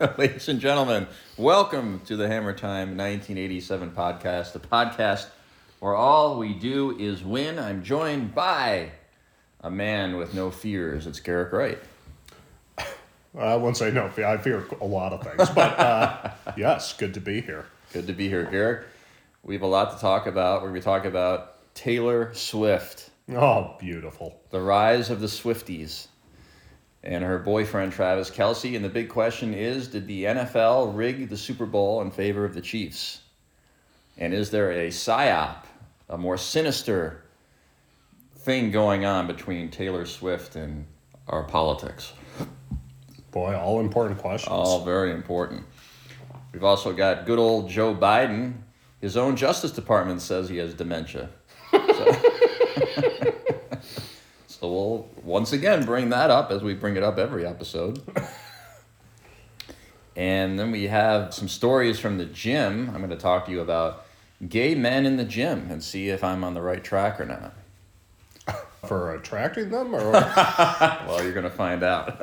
Ladies and gentlemen, welcome to the Hammer Time 1987 podcast, the podcast where all we do is win. I'm joined by a man with no fears. It's Garrick Wright. I won't say no. fear. I fear a lot of things, but uh, yes, good to be here. Good to be here, Garrick. We have a lot to talk about. We're going to be talking about Taylor Swift, Oh, beautiful. the rise of the Swifties, and her boyfriend Travis Kelce. And the big question is Did the NFL rig the Super Bowl in favor of the Chiefs? And is there a psyop, a more sinister thing going on between Taylor Swift and our politics? Boy, all important questions. All very important. We've also got good old Joe Biden. His own Justice Department says he has dementia. So, so we'll once again bring that up as we bring it up every episode. And then we have some stories from the gym. I'm going to talk to you about gay men in the gym and see if I'm on the right track or not. For attracting them, or Well, you're going to find out.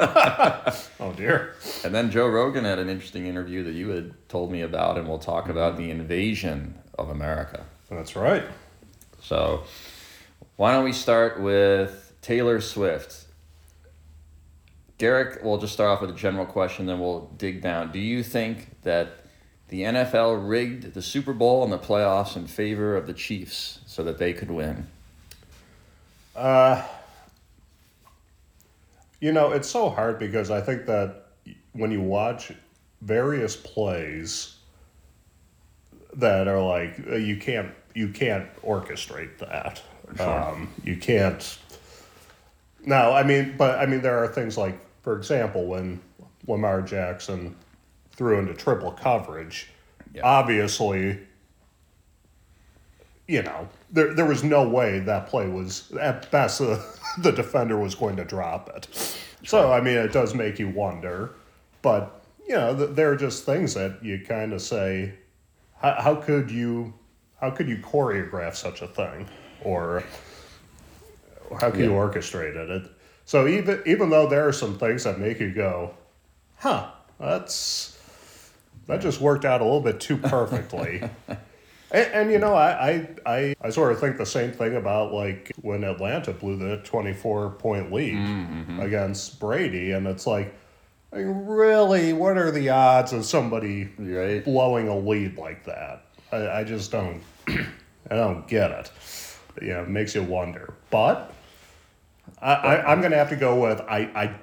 oh dear. And then Joe Rogan had an interesting interview that you had told me about, and we'll talk about mm-hmm. the invasion of America. That's right. So, why don't we start with Taylor Swift? Garrick, we'll just start off with a general question, then we'll dig down. Do you think that the NFL rigged the Super Bowl and the playoffs in favor of the Chiefs so that they could win? You know, it's so hard because I think that when you watch various plays that are like uh, you can't you can't orchestrate that. Um, you can't. No, I mean, but I mean, there are things like, for example, when Lamar Jackson threw into triple coverage, Yeah. obviously, you know, there there was no way that play was at best uh, the defender was going to drop it. So I mean, it does make you wonder, but you know, th- there are just things that you kind of say, how, how could you, how could you choreograph such a thing, or how can you orchestrate it? it? So even even though there are some things that make you go, huh, that's that just worked out a little bit too perfectly. And, and you know, I, I, I, I sort of think the same thing about like when Atlanta blew the 24 point lead mm-hmm. against Brady. And it's like, I mean, really, what are the odds of somebody Right. blowing a lead like that? I, I just don't, I don't get it. You know, it makes you wonder. But I, I, I'm going to have to go with I, I,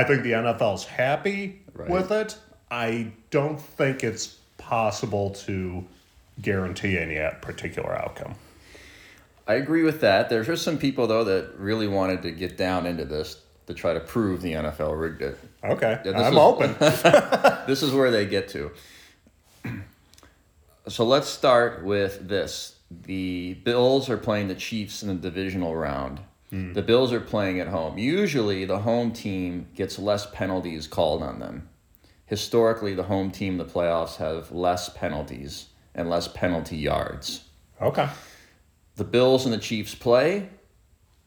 I think the NFL's happy Right. with it. I don't think it's possible to guarantee any particular outcome. I agree with that. There's just some people, though, that really wanted to get down into this to try to prove the NFL rigged it. Okay, Yeah, I'm is- open. this is where they get to. So let's start with this. The Bills are playing the Chiefs in the divisional round. Mm. The Bills are playing at home. Usually, the home team gets less penalties called on them. Historically, the home team the playoffs have less penalties and less penalty yards. okay, The Bills and the Chiefs play.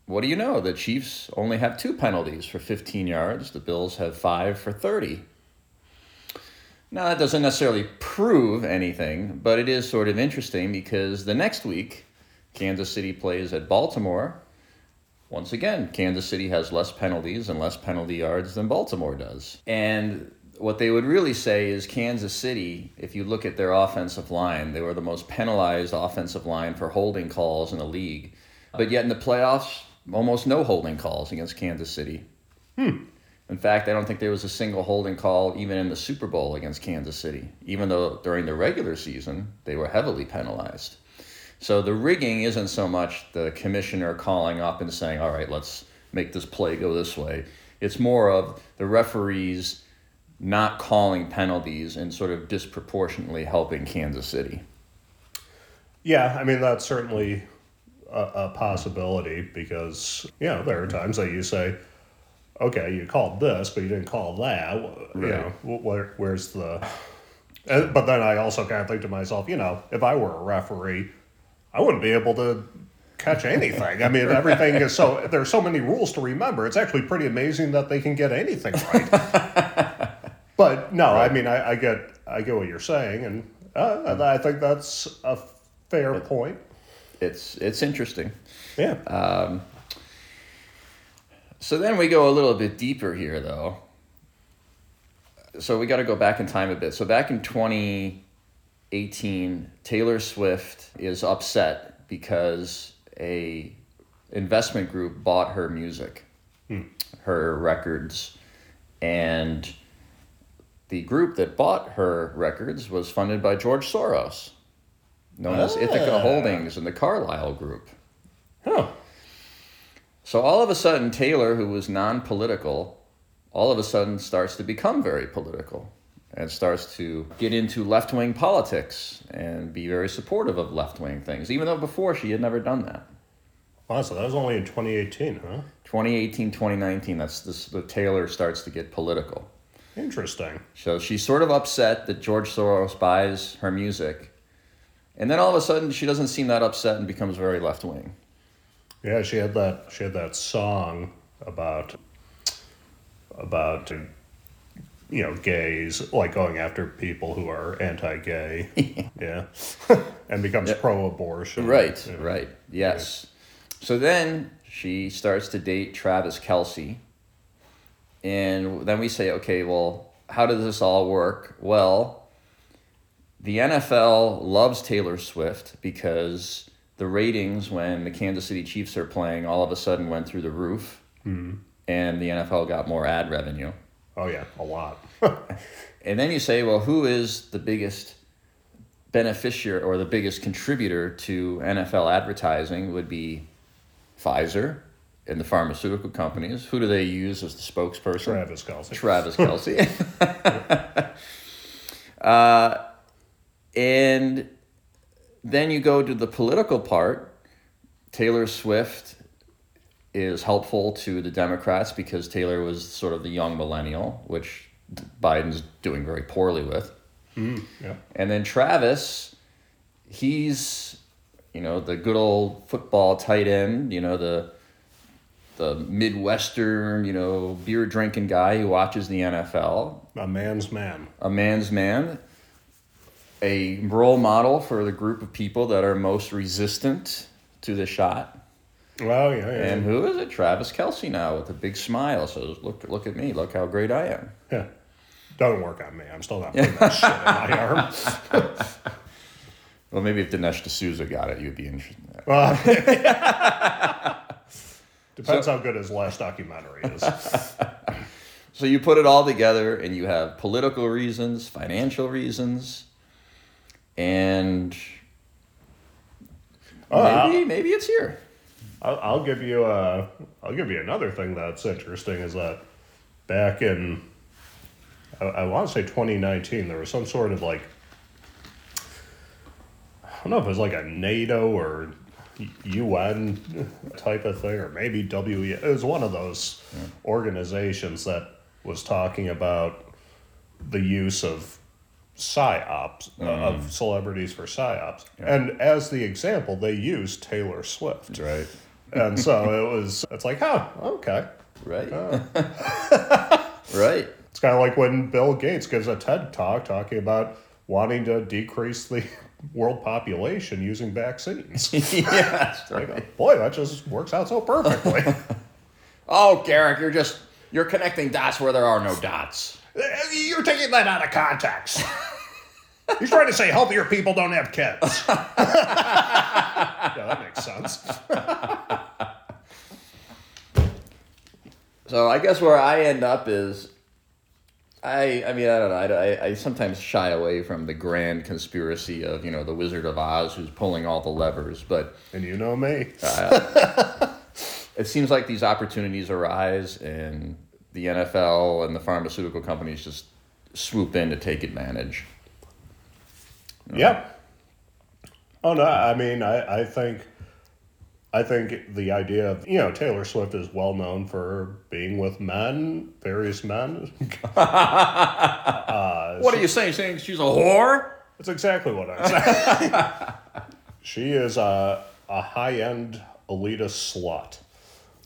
What do you know? The Chiefs only have two penalties for 15 yards. The Bills have five for 30. Now, that doesn't necessarily prove anything, but it is sort of interesting because the next week, Kansas City plays at Baltimore. Once again, Kansas City has less penalties and less penalty yards than Baltimore does. And what they would really say is Kansas City, if you look at their offensive line, they were the most penalized offensive line for holding calls in the league. But yet in the playoffs, almost no holding calls against Kansas City. Hmm. In fact, I don't think there was a single holding call even in the Super Bowl against Kansas City, even though during the regular season they were heavily penalized. So the rigging isn't so much the commissioner calling up and saying, all right, let's make this play go this way. It's more of the referees not calling penalties and sort of disproportionately helping Kansas City. yeah, I mean that's certainly a, a possibility because you know there are times that you say, okay, you called this, but you didn't call that. You know, where, where's the? And, but then I also kind of think to myself, you know, if I were a referee, I wouldn't be able to catch anything. I mean, everything is so there's so many rules to remember. It's actually pretty amazing that they can get anything right. but no, I mean, I, I get I get what you're saying, and uh, I think that's a fair point. It's it's interesting. Yeah. Uh, So then we go a little bit deeper here, though. So we got to go back in time a bit. So back in 2018, Taylor Swift is upset because a investment group bought her music, her records, and the group that bought her records was funded by George Soros, known as Ithaca Ah. Holdings and the Carlyle Group. huh. So all of a sudden, Taylor, who was non political, all of a sudden starts to become very political and starts to get into left wing politics and be very supportive of left wing things, even though before she had never done that. Wow, so that was only in 2018, huh? 2018, 2019, that's this, the Taylor starts to get political. Interesting. So she's sort of upset that George Soros buys her music. And then all of a sudden, she doesn't seem that upset and becomes very left wing. Yeah, she had that. She had that song about about you know gays, like going after people who are anti-gay. yeah, and becomes Yeah. pro-abortion. Right, Yeah. right. Yes. So then she starts to date Travis Kelce. And then we say, okay, well, how does this all work? Well, the NFL loves Taylor Swift because the ratings when the Kansas City Chiefs are playing all of a sudden went through the roof. Mm-hmm. And the NFL got more ad revenue. Oh yeah, a lot. And then you say, well, who is the biggest beneficiary or the biggest contributor to NFL advertising would be Pfizer and the pharmaceutical companies. Who do they use as the spokesperson? Travis Kelce. Travis Kelce. uh, and then you go to the political part. Taylor Swift is helpful to the Democrats because Taylor was sort of the young millennial, which Biden's doing very poorly with. Mm, yeah. And then Travis, he's, you know, the good old football tight end, you know, the the Midwestern, you know, beer drinking guy who watches the NFL, A man's man. a man's man, a role model for the group of people that are most resistant to the shot. Oh yeah, yeah. And who is it? Travis Kelce now with a big smile says, "Look, look at me! Look how great I am." yeah. Doesn't work on me. I'm still not putting that shit in my arm. Well, maybe if Dinesh D'Souza got it, you'd be interested. In well, depends how good his last documentary is. So you put it all together, and you have political reasons, financial reasons, and Uh, maybe maybe it's here. I'll, I'll give you a, I'll give you another thing that's interesting is that back in, I, I want to say 2019, there was some sort of like, I don't know if it was like a NATO or UN type of thing, or maybe WE. It was one of those organizations that was talking about the use of psyops uh, of celebrities for psyops, and as the example, they used Taylor Swift. Right. And so it was, it's like, oh, okay. Right. Uh, right. It's kind of like when Bill Gates gives a TED talk talking about wanting to decrease the world population using vaccines. yeah, right. Like, boy, that just works out so perfectly. Oh, Garrick, you're just you're connecting dots where there are no dots. Eh, you're taking that out of context. He's trying to say healthier people don't have kids. yeah, that makes sense. So I guess where I end up is, I I mean I don't know I, I, I sometimes shy away from the grand conspiracy of you know the Wizard of Oz who's pulling all the levers, but And you know me. Uh, it seems like these opportunities arise and the NFL and the pharmaceutical companies just swoop in to take advantage. Yep. Oh no, I mean I, I think I think the idea of you know, Taylor Swift is well known for being with men, various men. What are you saying? Saying she's a whore? That's exactly what I'm saying. she is a, a high end elitist slut.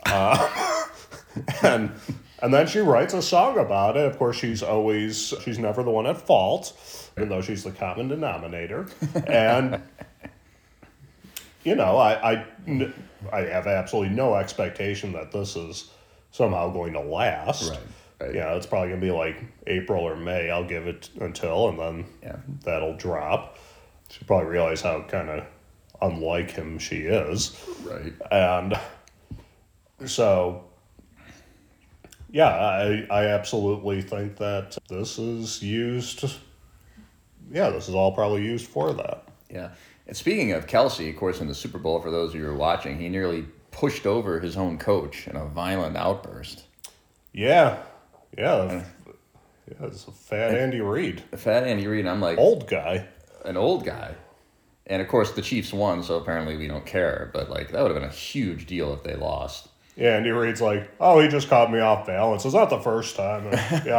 Uh, and And then she writes a song about it. Of course, she's always, she's never the one at fault, even though she's the common denominator. And, you know, I, I, hmm. I have absolutely no expectation that this is somehow going to last. Right, right. Yeah, it's probably going to be like April or May. I'll give it until, and then Yeah. that'll drop. She'll probably realize how kind of unlike him she is. Right. And so, yeah, I, I absolutely think that this is used. Yeah, this is all probably used for that. Yeah. And speaking of Kelce, of course, in the Super Bowl, for those of you who are watching, he nearly pushed over his own coach in a violent outburst. Yeah, yeah, yeah. It's a fat Andy Reid, fat Andy Reid, I'm like, old guy. an old guy. And of course, the Chiefs won, so apparently we don't care. But like, that would have been a huge deal if they lost. Yeah, Andy Reid's like, oh, he just caught me off balance. It's not the first time. And, yeah,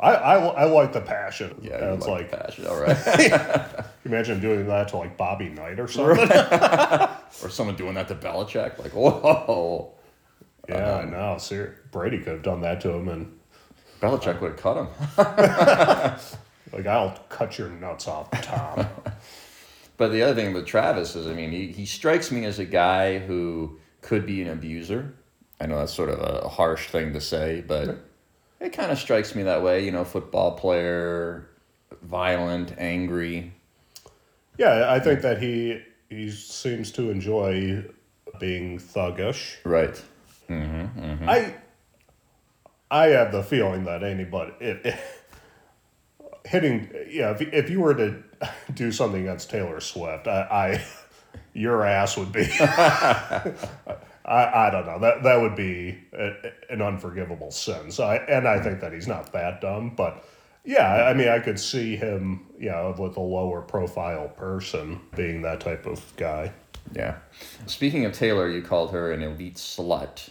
I, I, I, I like the passion. Yeah, you it's like like, passion. All right. imagine doing that to like Bobby Knight or something. or someone doing that to Belichick. Like, whoa. Yeah, uh, I know. Ser- Brady could have done that to him, and Belichick would have cut him. like, I'll cut your nuts off, Tom. But the other thing with Travis is, I mean, he, he strikes me as a guy who could be an abuser. I know that's sort of a harsh thing to say, but it kind of strikes me that way. You know, football player, violent, angry. Yeah, I think that he he seems to enjoy being thuggish. Right. Mm-hmm, mm-hmm. I I have the feeling that anybody it, it- hitting yeah if, if you were to do something against Taylor Swift, I, I your ass would be. I, I don't know that that would be a, an unforgivable sin. So I, and I hmm. think that he's not that dumb, but yeah, I mean I could see him, you know, with a lower profile person being that type of guy. Yeah. Speaking of Taylor, you called her an elite slut.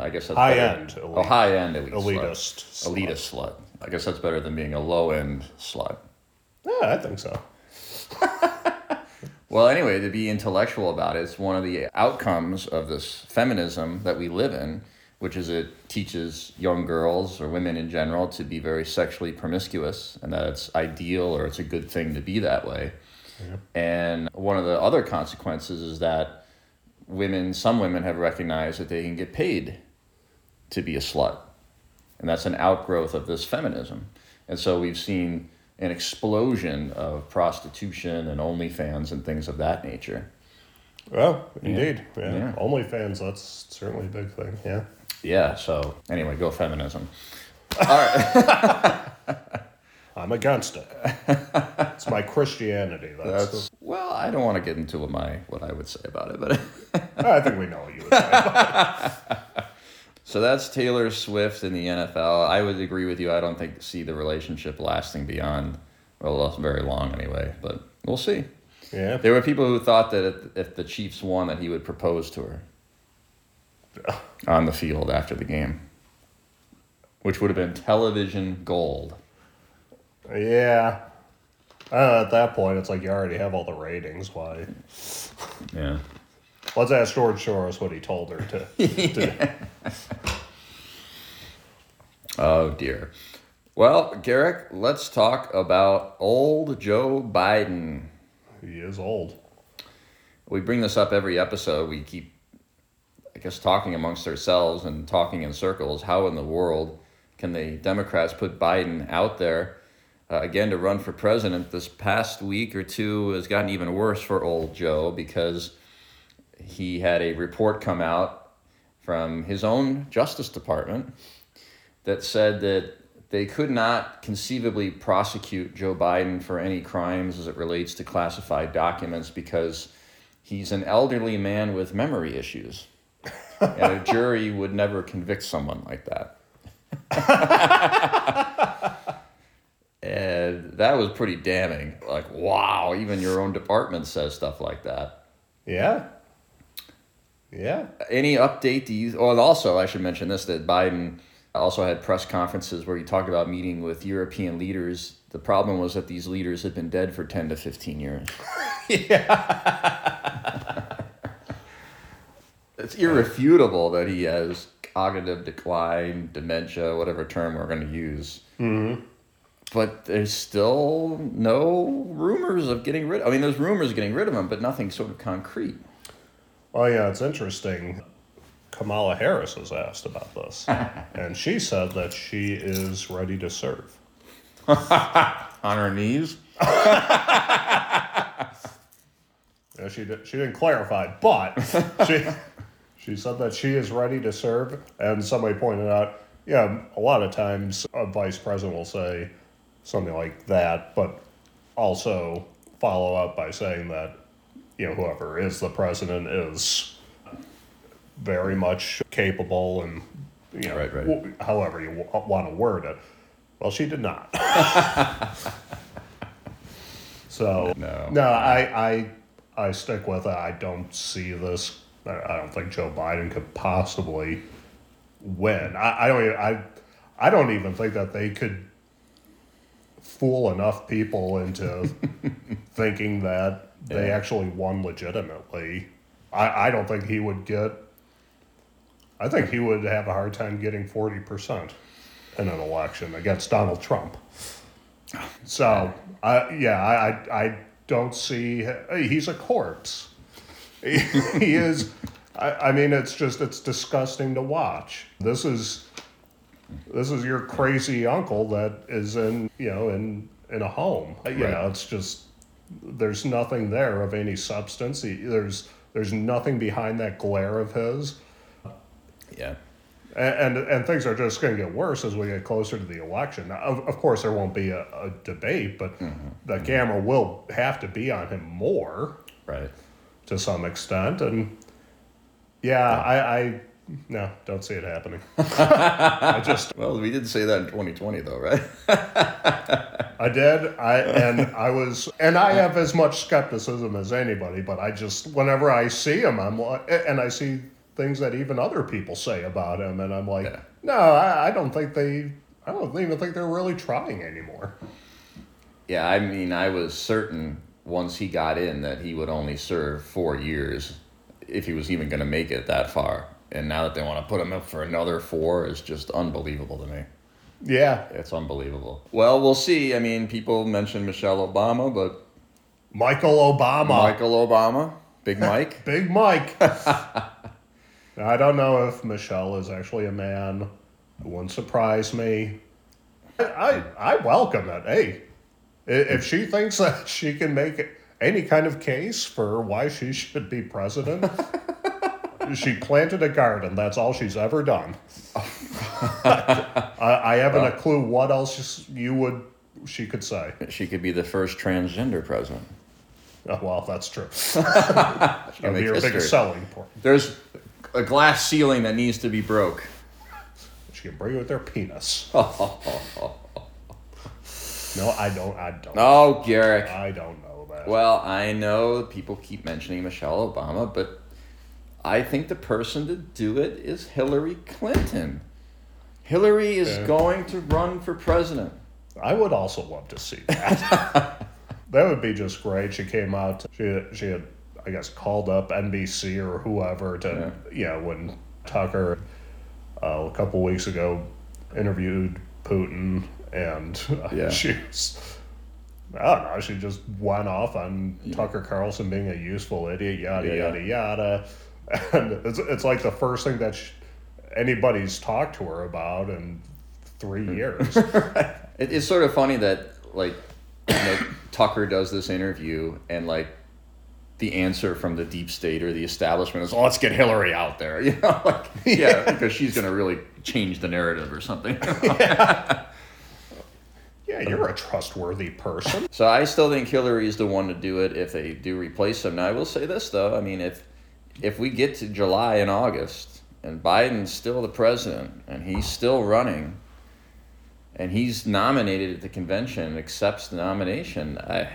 I guess that's High better. end Oh, elite. high end elite Elitist slut. Elitist slut. I guess that's better than being a low end slut. Yeah, I think so. Well, anyway, to be intellectual about it, it's one of the outcomes of this feminism that we live in, which is it teaches young girls or women in general to be very sexually promiscuous and that it's ideal or it's a good thing to be that way. And one of the other consequences is that women, some women have recognized that they can get paid to be a slut. And that's an outgrowth of this feminism. And so we've seen an explosion of prostitution and OnlyFans and things of that nature. Well, indeed. Yeah. Yeah. OnlyFans, that's certainly a big thing. Yeah. Yeah, so anyway, go feminism. All right. I'm against it. it's my Christianity. That's, That's, well, I don't want to get into what my what I would say about it, but I think we know what you would say. so that's Taylor Swift in the NFL. I would agree with you. I don't think see the relationship lasting beyond well, very long anyway, but we'll see. Yeah. There were people who thought that if, if the Chiefs won, that he would propose to her on the field after the game, which would have been television gold. Yeah. Uh, at that point, it's like you already have all the ratings. Why? Yeah. Let's ask George Soros what he told her to. to Oh dear. Well, Garrick, let's talk about old Joe Biden. he is old. We bring this up every episode. We keep, I guess, talking amongst ourselves and talking in circles. How in the world can the Democrats put Biden out there uh, again to run for president? This past week or two has gotten even worse for old Joe because he had a report come out from his own Justice Department that said that they could not conceivably prosecute Joe Biden for any crimes as it relates to classified documents because he's an elderly man with memory issues. And a jury would never convict someone like that. and that was pretty damning. Like, wow, even your own department says stuff like that. Yeah. Yeah. Any update? Do you? Oh, and also, I should mention this: that Biden also had press conferences where he talked about meeting with European leaders. The problem was that these leaders had been dead for ten to fifteen years. yeah. It's irrefutable that he has cognitive decline, dementia, whatever term we're going to use. Mm-hmm. But there's still no rumors of getting rid. Of I mean, there's rumors of getting rid of him, but nothing sort of concrete. Well, yeah, it's interesting. Kamala Harris was asked about this, and she said that she is ready to serve. On her knees. Yeah, she did, she didn't clarify, but she she said that she is ready to serve. And somebody pointed out, yeah, a lot of times a vice president will say something like that, but also follow up by saying that you know whoever is the president is very much capable and you know Right, right. however you w- want to word it. Well, she did not. so No. no, I I I stick with it. I don't see this. I don't think Joe Biden could possibly win. I, I don't. Even, I I don't even think that they could fool enough people into thinking that they actually won legitimately. I, I don't think he would get. I think he would have a hard time getting forty percent in an election against Donald Trump. Oh, so, I yeah, I, I, I don't see. He's a corpse. He, he is. I, I mean, it's just it's disgusting to watch. This is this is your crazy uncle that is in you know in in a home. You Right. know, it's just there's nothing there of any substance. He, there's there's nothing behind that glare of his. Yeah. And, and and things are just going to get worse as we get closer to the election. Now, Of, of course, there won't be a, a debate, but mm-hmm. the mm-hmm. camera will have to be on him more Right. To some extent. And yeah, I, I no, don't see it happening. I just Well, we did say that in 2020, though, right? I did. I and I was and I have as much skepticism as anybody, but I just whenever I see him, I'm like, and I see things that even other people say about him, and I'm like, Yeah. no, I, I don't think they. I don't even think they're really trying anymore. Yeah, I mean, I was certain once he got in that he would only serve four years if he was even going to make it that far. And now that they want to put him up for another four is just unbelievable to me. Yeah, It's unbelievable. Well, we'll see. I mean, people mentioned Michelle Obama, but Michael Obama, Michael Obama, Big Mike. Big Mike. I don't know if Michelle is actually a man. It wouldn't surprise me. I, I, I welcome it. Hey, if she thinks that she can make any kind of case for why she should be president, she planted a garden. That's all she's ever done. I, I haven't a uh, clue what else you would she could say. she could be the first transgender president. Oh, well, that's true. She That'd be her history. biggest selling point. There's a glass ceiling that needs to be broke. She can bring it with her penis. No, I don't. I don't. oh Garrick. I don't know that. Well, I know people keep mentioning Michelle Obama, but I think the person to do it is Hillary Clinton. Hillary is Yeah. going to run for president. I would also love to see that. that would be just great. She came out. She she had, I guess, called up NBC or whoever to, you know, when Tucker uh, a couple weeks ago interviewed Putin, and uh, Yeah. she was. I don't know. She just went off on Tucker Carlson being a useful idiot, yada Yeah, yeah. yada yada, and it's it's like the first thing that sh anybody's talked to her about in three Hmm. years. It, it's sort of funny that like you know, Tucker does this interview and like the answer from the deep state or the establishment is, "Oh, let's get Hillary out there," you know, like yeah, because she's going to really change the narrative or something. Yeah, you're a trustworthy person. So I still think Hillary is the one to do it if they do replace him. Now I will say this though, I mean if if we get to July and August and Biden's still the president and he's still running and he's nominated at the convention and accepts the nomination, I,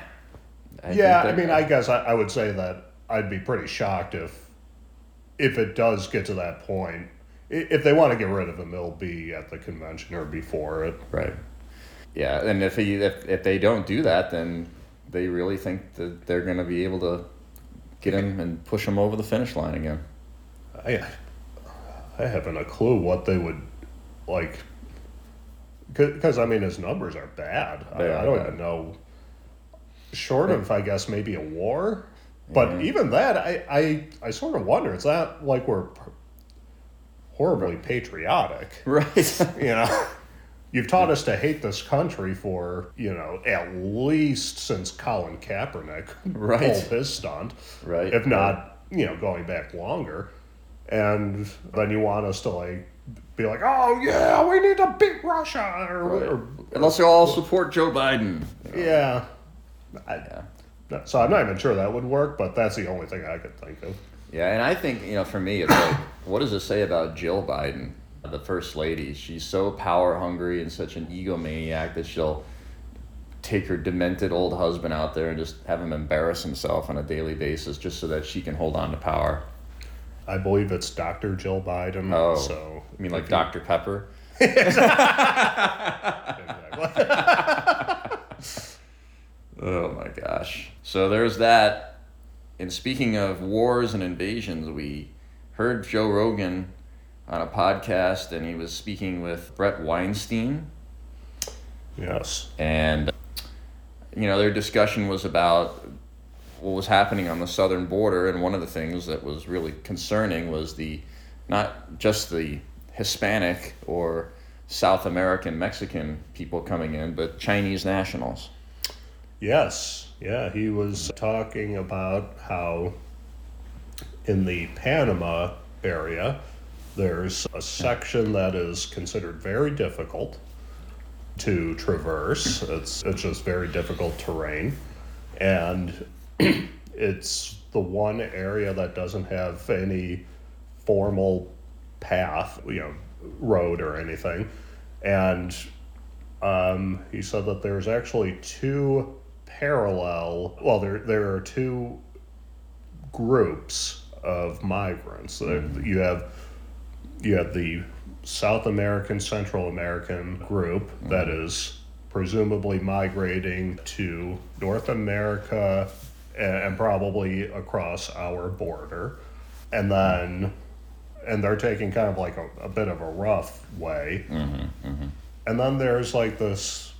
I yeah, I mean, I guess I, I would say that I'd be pretty shocked if if it does get to that point. If they want to get rid of him, it'll be at the convention or before it. right. Yeah, and if he if, if they don't do that, then they really think that they're going to be able to get him and push him over the finish line again. I, I haven't a clue what they would like. Because I mean, his numbers are bad. I, I don't bad. even know. Short of, I guess, maybe a war, but even that, I, I, I sort of wonder. It's not like we're horribly patriotic. Right. You know, you've taught us to hate this country for you know at least since Colin Kaepernick Right. pulled his stunt, Right. If not, you know, going back longer, and then you want us to like be like, oh yeah, we need to beat Russia, or, or Unless they all support Joe Biden. yeah. I, Yeah. So I'm not even sure that would work, but that's the only thing I could think of. Yeah, and I think, you know, for me, it's like, what does it say about Jill Biden, the first lady? She's so power hungry and such an egomaniac that she'll take her demented old husband out there and just have him embarrass himself on a daily basis just so that she can hold on to power. I believe it's Dr. Jill Biden. Oh. so I mean, like you- Dr. Pepper? Oh my gosh. So there's that. And speaking of wars and invasions, we heard Joe Rogan on a podcast and he was speaking with Bret Weinstein. yes. And, you know, their discussion was about what was happening on the southern border. And one of the things that was really concerning was the, not just the Hispanic or South American Mexican people coming in, but Chinese nationals. Yes, yeah, he was talking about how in the Panama area there's a section that is considered very difficult to traverse. It's it's just very difficult terrain, and it's the one area that doesn't have any formal path, you know, road or anything, and um, he said that there's actually two parallel. Well, there there are two groups of migrants. There- You have you have the South American, Central American group that mm-hmm. is presumably migrating to North America and, probably across our border, and then and they're taking kind of like a, a bit of a rough way. Mm-hmm, mm-hmm. And then there's like this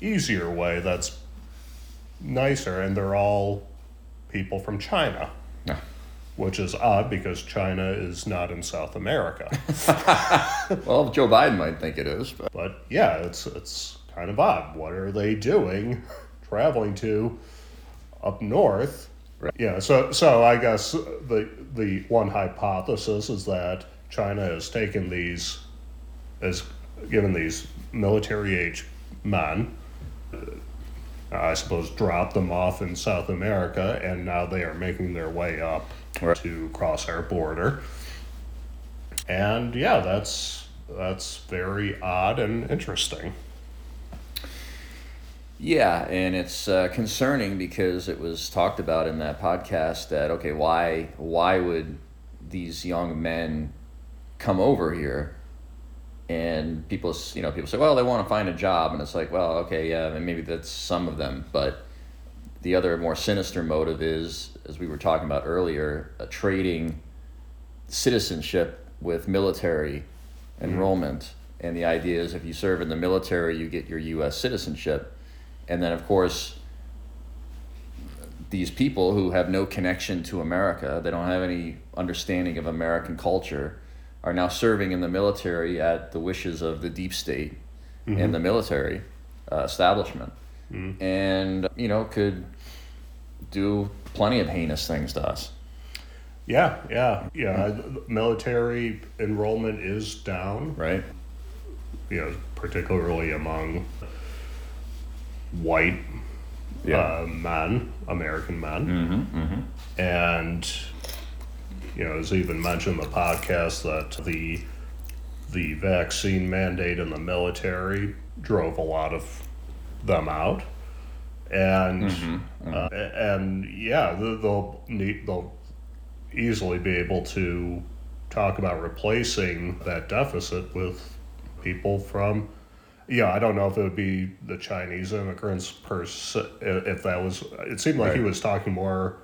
easier way that's nicer, and they're all people from China. Which is odd because China is not in South America. Well, Joe Biden might think it is, but but yeah, it's it's kind of odd. What are they doing, traveling to up north? Right. Yeah, so so I guess the the one hypothesis is that China has taken these, has given these military age men, uh, I suppose, dropped them off in South America, and now they are making their way up Right. to cross our border. And yeah, that's that's very odd and interesting. yeah, and it's uh, concerning because it was talked about in that podcast that okay, why why would these young men come over here? And people, you know, people say, well, they want to find a job, and it's like, well, okay, yeah, and maybe that's some of them, but the other more sinister motive is, as we were talking about earlier, uh, trading citizenship with military enrollment. And the idea is if you serve in the military, you get your U.S. citizenship. And then, of course, these people who have no connection to America, they don't have any understanding of American culture, are now serving in the military at the wishes of the deep state and the military uh, establishment. And, you know, could do plenty of heinous things to us. Yeah, yeah, yeah. the Military enrollment is down. Right? You know, particularly among white uh, men, American men, mm-hmm, and you know, as even mentioned in the podcast that the the vaccine mandate in the military drove a lot of them out, and Uh, and yeah, they'll need they'll easily be able to talk about replacing that deficit with people from. Yeah, I don't know if it would be the Chinese immigrants per se, if that was. It seemed like he was talking more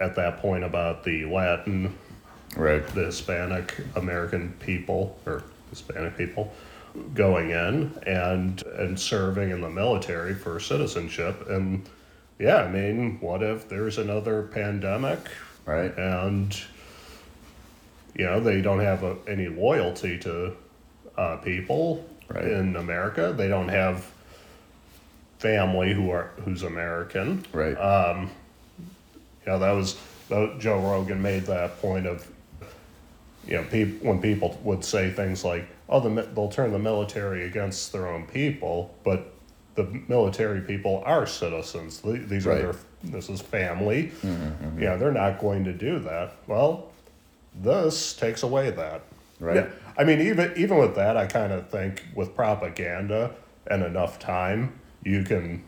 at that point about the Latin Right. the Hispanic American people or Hispanic people going in and and serving in the military for citizenship and yeah i mean what if there's another pandemic Right. and you know they don't have a, any loyalty to uh, people Right. in america they don't have family who are who's american Right. you know, that was Joe Rogan made that point of, you know, peop, when people would say things like, "Oh, the they'll turn the military against their own people," but the military people are citizens. The- These Right. are their this is family. Mm-hmm, mm-hmm. Yeah, they're not going to do that. Well, this takes away that. Right. Yeah, I mean, even even with that, I kind of think with propaganda and enough time, you can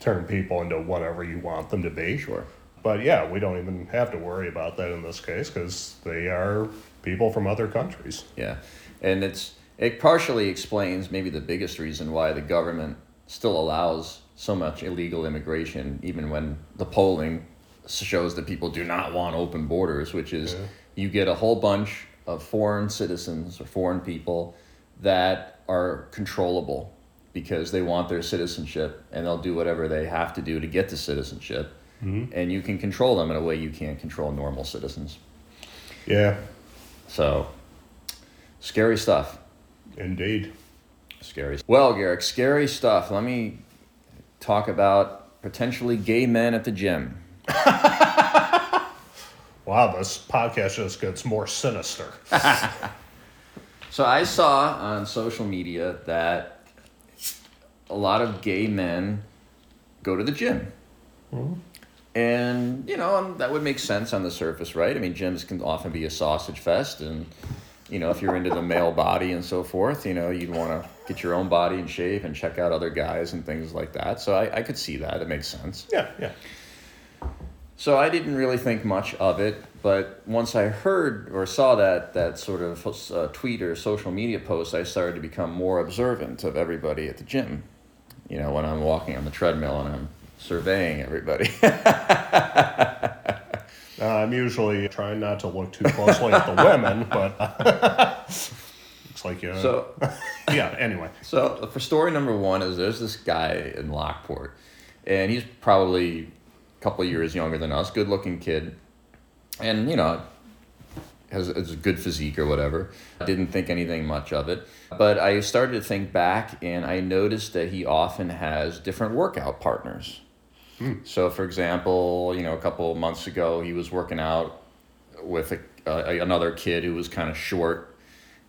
turn people into whatever you want them to be. Sure. But yeah, we don't even have to worry about that in this case because they are people from other countries. Yeah, and it's it partially explains maybe the biggest reason why the government still allows so much illegal immigration, even when the polling shows that people do not want open borders, which is Yeah. you get a whole bunch of foreign citizens or foreign people that are controllable because they want their citizenship and they'll do whatever they have to do to get the citizenship. Mm-hmm. And you can control them in a way you can't control normal citizens. Yeah, So, scary stuff. indeed. Scary. Well, Garrick, scary stuff. Let me talk about potentially gay men at the gym. Wow, this podcast just gets more sinister. So I saw on social media that a lot of gay men go to the gym. Hmm. And, you know, um, that would make sense on the surface, right? I mean, gyms can often be a sausage fest. And, you know, if you're into the male body and so forth, you know, you'd want to get your own body in shape and check out other guys and things like that. So I, I could see that. It makes sense. yeah, yeah. So I didn't really think much of it, but once I heard or saw that that sort of uh, tweet or social media post, I started to become more observant of everybody at the gym. You know, when I'm walking on the treadmill and I'm surveying everybody. Uh, I'm usually trying not to look too closely at the women, but looks like you. so, yeah. Anyway. so for story number one is there's this guy in Lockport, and he's probably a couple of years younger than us, good looking kid, and you know has, has a good physique or whatever. I didn't think anything much of it. But I started to think back and I noticed that he often has different workout partners. Hmm. So, for example, you know, a couple of months ago, he was working out with a, a, another kid who was kind of short.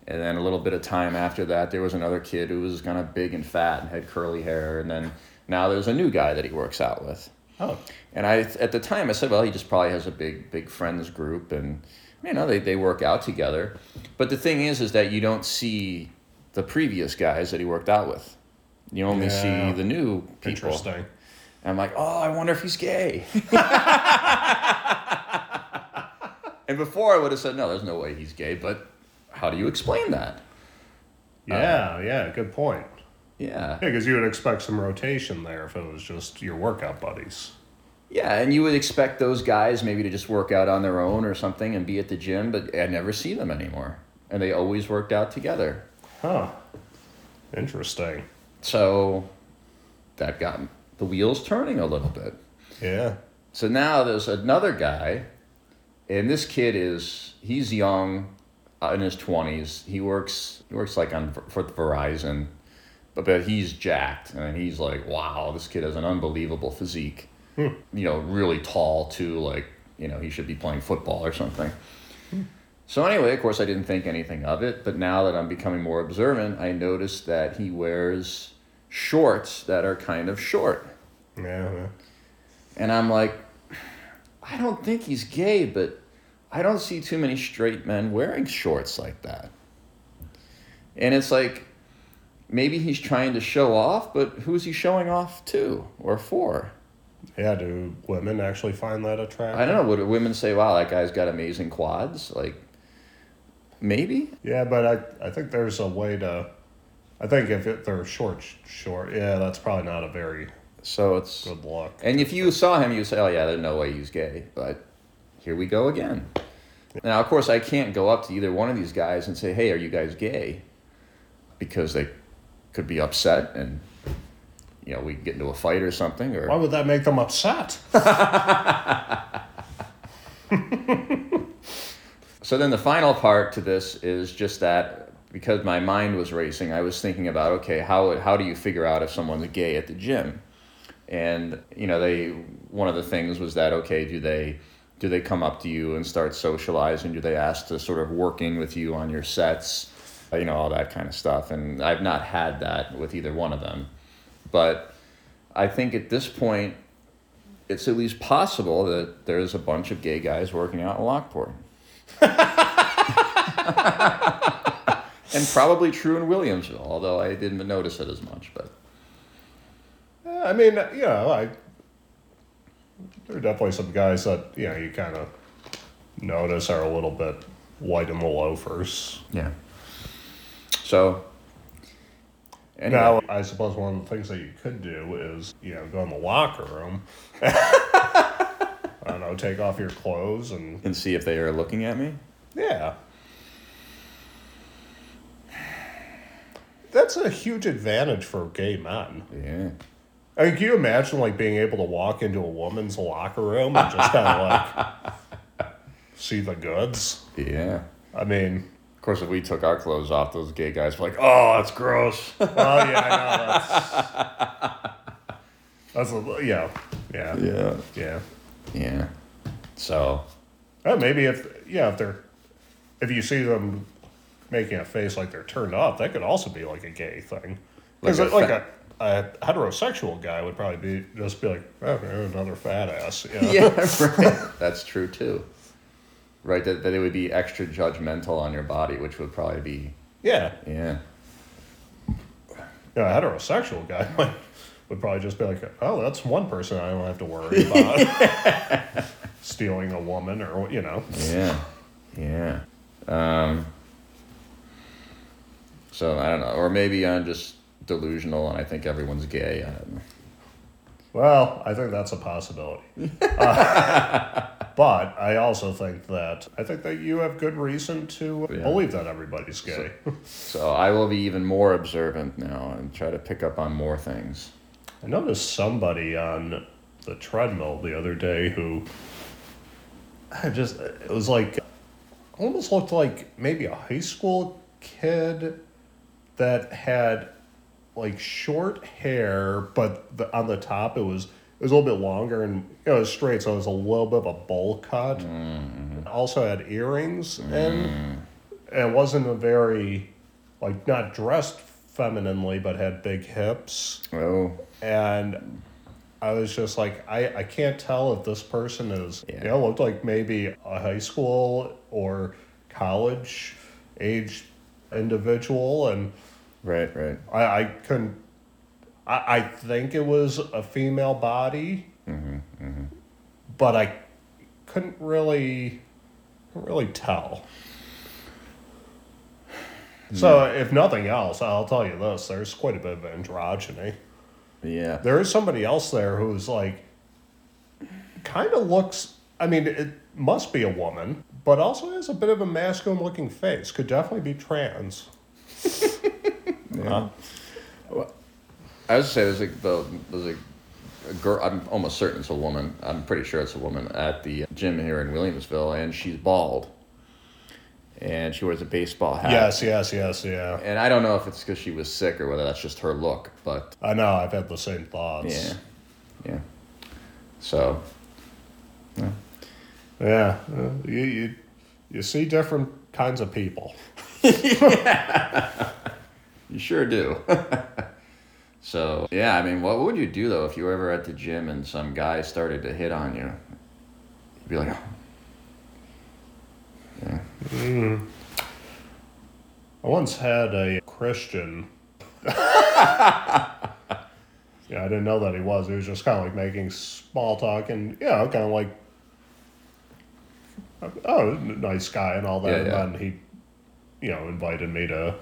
And then a little bit of time after that, there was another kid who was kind of big and fat and had curly hair. And then now there's a new guy that he works out with. Oh. And I, at the time, I said, well, he just probably has a big, big friends group, and you know, they, they work out together. But the thing is, is that you don't see the previous guys that he worked out with. You only Yeah. see the new people. Interesting. And I'm like, oh, I wonder if he's gay. and before I would have said, no, there's no way he's gay. But how do you explain that? Yeah, uh, yeah. Good point. Yeah. Yeah, because you would expect some rotation there if it was just your workout buddies. Yeah, and you would expect those guys maybe to just work out on their own or something and be at the gym, but I never see them anymore. And they always worked out together. Huh. Interesting. So that got the wheels turning a little bit. Yeah. So now there's another guy, and this kid is he's young, uh, in his twenties. He works he works like on for the Verizon, but but he's jacked, and he's like, wow, this kid has an unbelievable physique. You know, really tall too. Like you know, he should be playing football or something. So anyway, of course, I didn't think anything of it, but now that I'm becoming more observant, I noticed that he wears shorts that are kind of short. Yeah. And I'm like, I don't think he's gay, but I don't see too many straight men wearing shorts like that. And it's like, maybe he's trying to show off, but who's he showing off to or for? Yeah, do women actually find that attractive? I don't know. Would women say, wow, that guy's got amazing quads? Like, maybe? Yeah, but I, I think there's a way to. I think if it, they're short, short, yeah, that's probably not a very So it's. good luck. And if you saw him, you'd say, oh, yeah, there's no way he's gay. But here we go again. Now, of course, I can't go up to either one of these guys and say, "Hey, are you guys gay?" Because they could be upset, and you know, we get into a fight or something, or Why would that make them upset? So then the final part to this is just that because my mind was racing, I was thinking about okay, how how do you figure out if someone's gay at the gym? And you know, they one of the things was that okay, do they do they come up to you and start socializing? Do they ask to sort of working with you on your sets? Uh, You know, all that kind of stuff. And I've not had that with either one of them. But I think at this point it's at least possible that there's a bunch of gay guys working out in Lockport. and probably true in Williamsville, although I didn't notice it as much. But Yeah, I mean, you know, I there are definitely some guys that you know you kind of notice are a little bit white in the loafers. yeah. So anyway, Now, I suppose one of the things that you could do is you know go in the locker room. I don't know, take off your clothes and and see if they are looking at me. yeah. That's a huge advantage for gay men. Yeah. I mean, can you imagine like being able to walk into a woman's locker room and just kind of like see the goods? Yeah. I mean, Of course, if we took our clothes off, those gay guys were like, "Oh, that's gross." oh yeah, I know that's that's a, yeah, yeah, yeah. yeah. Yeah. So Uh, maybe if yeah, if they're if you see them making a face like they're turned off, that could also be like a gay thing. Because Like like, a a, a heterosexual guy would probably be just be like, oh, another fat ass. You know? yeah, right. That's true too. Right, that, that it would be extra judgmental on your body, which would probably be yeah. yeah. Yeah, a heterosexual guy might, would probably just be like, oh, that's one person I don't have to worry about stealing a woman or you know. Yeah, yeah. Um, so I don't know, or maybe I'm just delusional and I think everyone's gay. I. Well, I think that's a possibility. Uh, but I also think that I think that you have good reason to Yeah. believe that everybody's gay. So I will be even more observant now and try to pick up on more things. I noticed somebody on the treadmill the other day who I just it was like almost looked like maybe a high school kid that had like short hair but the, on the top it was it was a little bit longer and you know, it was straight so it was a little bit of a bowl cut. Mm-hmm. Also had earrings and mm-hmm. it wasn't a very like not dressed femininely but had big hips. Oh, and I was just like, I, I can't tell if this person is, Yeah. you know, looked like maybe a high school or college age individual. And right, right. I, I couldn't, I, I think it was a female body, mm-hmm, mm-hmm. but I couldn't really, couldn't really tell. So, if nothing else, I'll tell you this: there's quite a bit of androgyny. Yeah. There is somebody else there who's like, kind of looks. I mean, it must be a woman, but also has a bit of a masculine looking face. Could definitely be trans. Yeah. Uh, I was say there's a the, there's a, a girl. I'm almost certain it's a woman. I'm pretty sure it's a woman at the gym here in Williamsville, and she's bald, and she wears a baseball hat. yes, yes, yes, yeah. And I don't know if it's because she was sick or whether that's just her look, but I know. I've had the same thoughts. yeah, yeah. So Yeah. Uh, you, you you see different kinds of people. you sure do. so yeah, I mean, what would you do though if you were ever at the gym and some guy started to hit on you? You'd be like, oh. yeah, I once had a Christian. yeah, I didn't know that he was. He was just kind of like making small talk and, you know, kind of like, oh, nice guy and all that. Yeah, and yeah. then he, you know, invited me to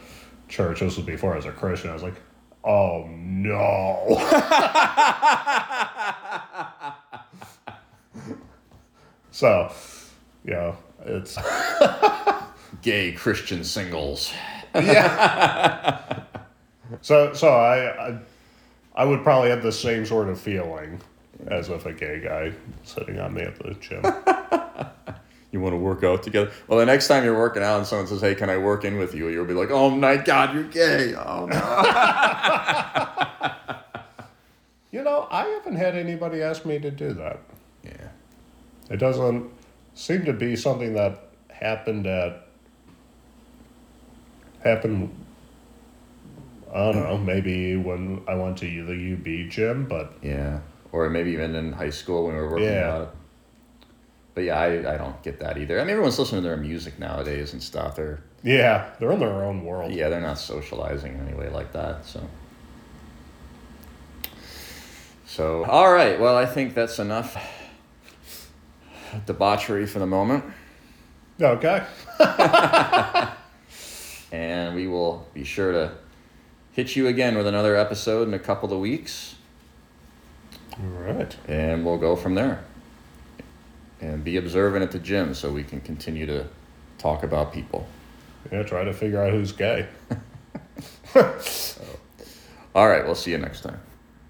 church. This was before I was a Christian. I was like, oh no. so, yeah, It's Gay Christian singles. yeah. so so I, I I would probably have the same sort of feeling as if a gay guy sitting on me at the gym. You want to work out together? Well, the next time you're working out and someone says, "Hey, can I work in with you?" You'll be like, "Oh my God, you're gay!" Oh no. you know, I haven't had anybody ask me to do that. yeah. It doesn't seem to be something that happened at happened I don't know, maybe when I went to the UB gym, but Yeah. Or maybe even in high school when we were working Yeah. out. But yeah, I, I don't get that either. I mean, everyone's listening to their music nowadays and stuff. They're yeah, they're in their own world. yeah, they're not socializing in any way like that. So. So all right. Well, I think that's enough debauchery for the moment, Okay. and we will be sure to hit you again with another episode in a couple of weeks. All right. and we'll go from there. And be observant at the gym so we can continue to talk about people. Yeah, try to figure out who's gay. All right, we'll see you next time.